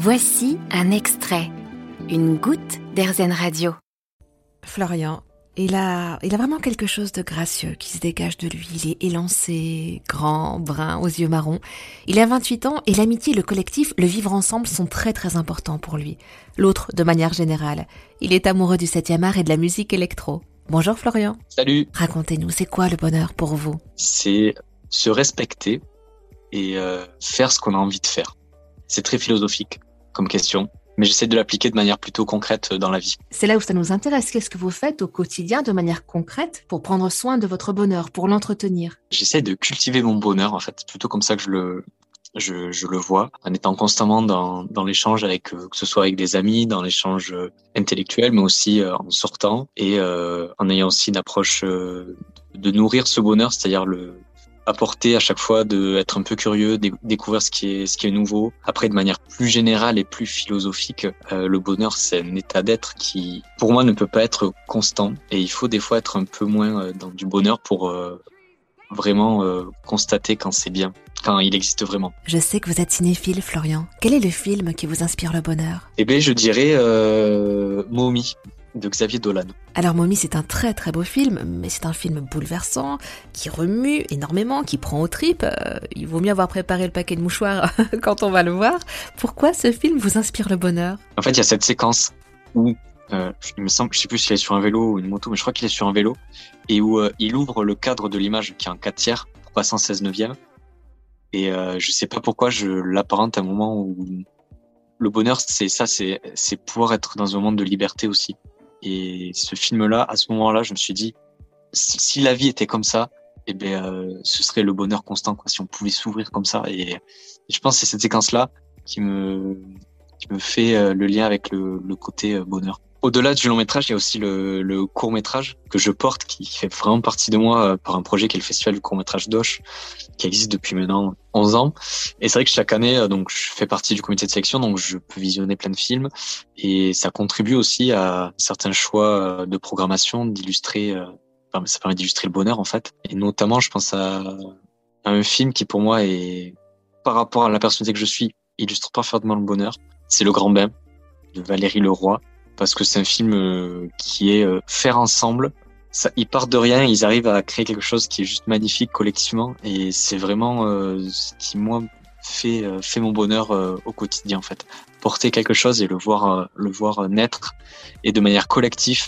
Voici un extrait, une goutte d'Airzen Radio. Florian, il a, il a vraiment quelque chose de gracieux qui se dégage de lui. Il est élancé, grand, brun, aux yeux marrons. Il a 28 ans et l'amitié le collectif, le vivre ensemble sont très très importants pour lui. L'autre, de manière générale. Il est amoureux du 7e art et de la musique électro. Bonjour Florian. Salut. Racontez-nous, c'est quoi le bonheur pour vous? C'est se respecter et euh, faire ce qu'on a envie de faire. C'est très philosophique comme question, mais j'essaie de l'appliquer de manière plutôt concrète dans la vie. C'est là où ça nous intéresse. Qu'est-ce que vous faites au quotidien de manière concrète pour prendre soin de votre bonheur, pour l'entretenir? J'essaie de cultiver mon bonheur, en fait, plutôt comme ça que je le, je, je, le vois, en étant constamment dans, dans l'échange avec, euh, que ce soit avec des amis, dans l'échange euh, intellectuel, mais aussi euh, en sortant et euh, en ayant aussi une approche euh, de nourrir ce bonheur, c'est-à-dire le apporter à chaque fois de être un peu curieux, dé découvrir ce qui est ce qui est nouveau. Après, de manière plus générale et plus philosophique, euh, le bonheur c'est un état d'être qui, pour moi, ne peut pas être constant et il faut des fois être un peu moins dans du bonheur pour vraiment constater quand c'est bien quand il existe vraiment. Je sais que vous êtes cinéphile, Florian. Quel est le film qui vous inspire le bonheur? Eh bien, je dirais euh, Mommy de Xavier Dolan. Alors Mommy, c'est un très très beau film, mais c'est un film bouleversant, qui remue énormément, qui prend aux tripes. Euh, il vaut mieux avoir préparé le paquet de mouchoirs quand on va le voir. Pourquoi ce film vous inspire le bonheur? En fait, il y a cette séquence où euh, il me semble, je sais plus s'il est sur un vélo ou une moto, mais je crois qu'il est sur un vélo, et où euh, il ouvre le cadre de l'image qui est en 4 tiers pour passer en 16 neuvième. Et je sais pas pourquoi je l'apparente à un moment où le bonheur, c'est ça, c'est c'est pouvoir être dans un monde de liberté aussi. Et ce film-là, à ce moment-là, je me suis dit, si la vie était comme ça, eh ben, euh, ce serait le bonheur constant, quoi, si on pouvait s'ouvrir comme ça. Et, je pense que c'est cette séquence-là qui me fait euh, le lien avec le, le côté euh, bonheur. Au-delà du long métrage, il y a aussi le, le, court métrage que je porte, qui fait vraiment partie de moi euh, par un projet qui est le Festival du court métrage d'Oche, qui existe depuis maintenant 11 ans. Et c'est vrai que chaque année, donc je fais partie du comité de sélection, donc je peux visionner plein de films, et ça contribue aussi à certains choix de programmation, d'illustrer. Ça permet d'illustrer le bonheur en fait. Et notamment, je pense à, à un film qui pour moi est, par rapport à la personnalité que je suis, illustre parfaitement le bonheur. C'est Le Grand Bain de Valérie Leroy parce que c'est un film euh, qui est euh, faire ensemble. Ça, ils partent de rien, ils arrivent à créer quelque chose qui est juste magnifique collectivement, et c'est vraiment euh, ce qui moi fait fait mon bonheur au quotidien en fait. Porter quelque chose et le voir le voir naître et de manière collective,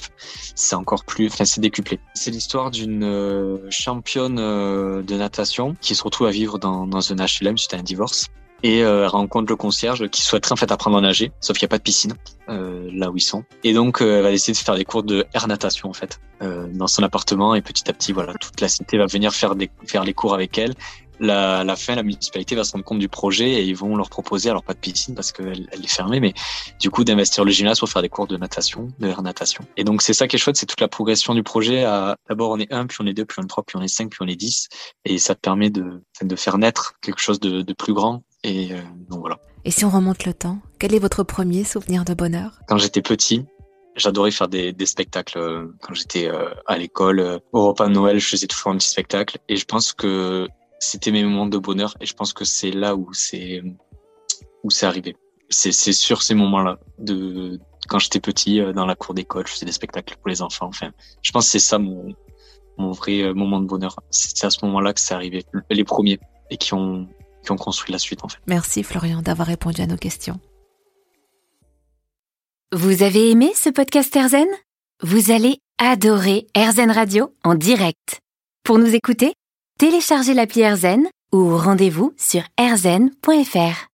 c'est encore plus, enfin c'est décuplé. C'est l'histoire d'une championne de natation qui se retrouve à vivre dans dans un HLM suite à un divorce et euh, rencontre le concierge qui souhaiterait en fait apprendre à nager, sauf qu'il n'y a pas de piscine euh, là où ils sont. Et donc euh, elle va essayer de faire des cours de air natation en fait euh, dans son appartement et petit à petit voilà toute la cité va venir faire des faire les cours avec elle. La, la fin, la municipalité va se rendre compte du projet et ils vont leur proposer, alors pas de piscine parce qu'elle elle est fermée, mais du coup d'investir le gymnase pour faire des cours de natation, de air natation. Et donc c'est ça qui est chouette, c'est toute la progression du projet. D'abord on est un, puis on est deux, puis on est trois, puis on est cinq, puis on est dix, et ça te permet de, de faire naître quelque chose de, de plus grand et euh, donc voilà. Et si on remonte le temps, quel est votre premier souvenir de bonheur? Quand j'étais petit, j'adorais faire des, des spectacles. Quand j'étais euh, à l'école, euh, au repas de Noël, je faisais toujours un petit spectacle. Et je pense que c'était mes moments de bonheur. Et je pense que c'est là où c'est où c'est arrivé. C'est c'est sur ces moments-là de quand j'étais petit dans la cour d'école, je faisais des spectacles pour les enfants. Enfin, je pense que c'est ça mon mon vrai moment de bonheur. C'est à ce moment-là que c'est arrivé, les premiers et qui ont qui ont construit la suite en fait. Merci Florian d'avoir répondu à nos questions. Vous avez aimé ce podcast Erzen? Vous allez adorer Erzen Radio en direct. Pour nous écouter, téléchargez l'appli Erzen ou rendez-vous sur erzen.fr.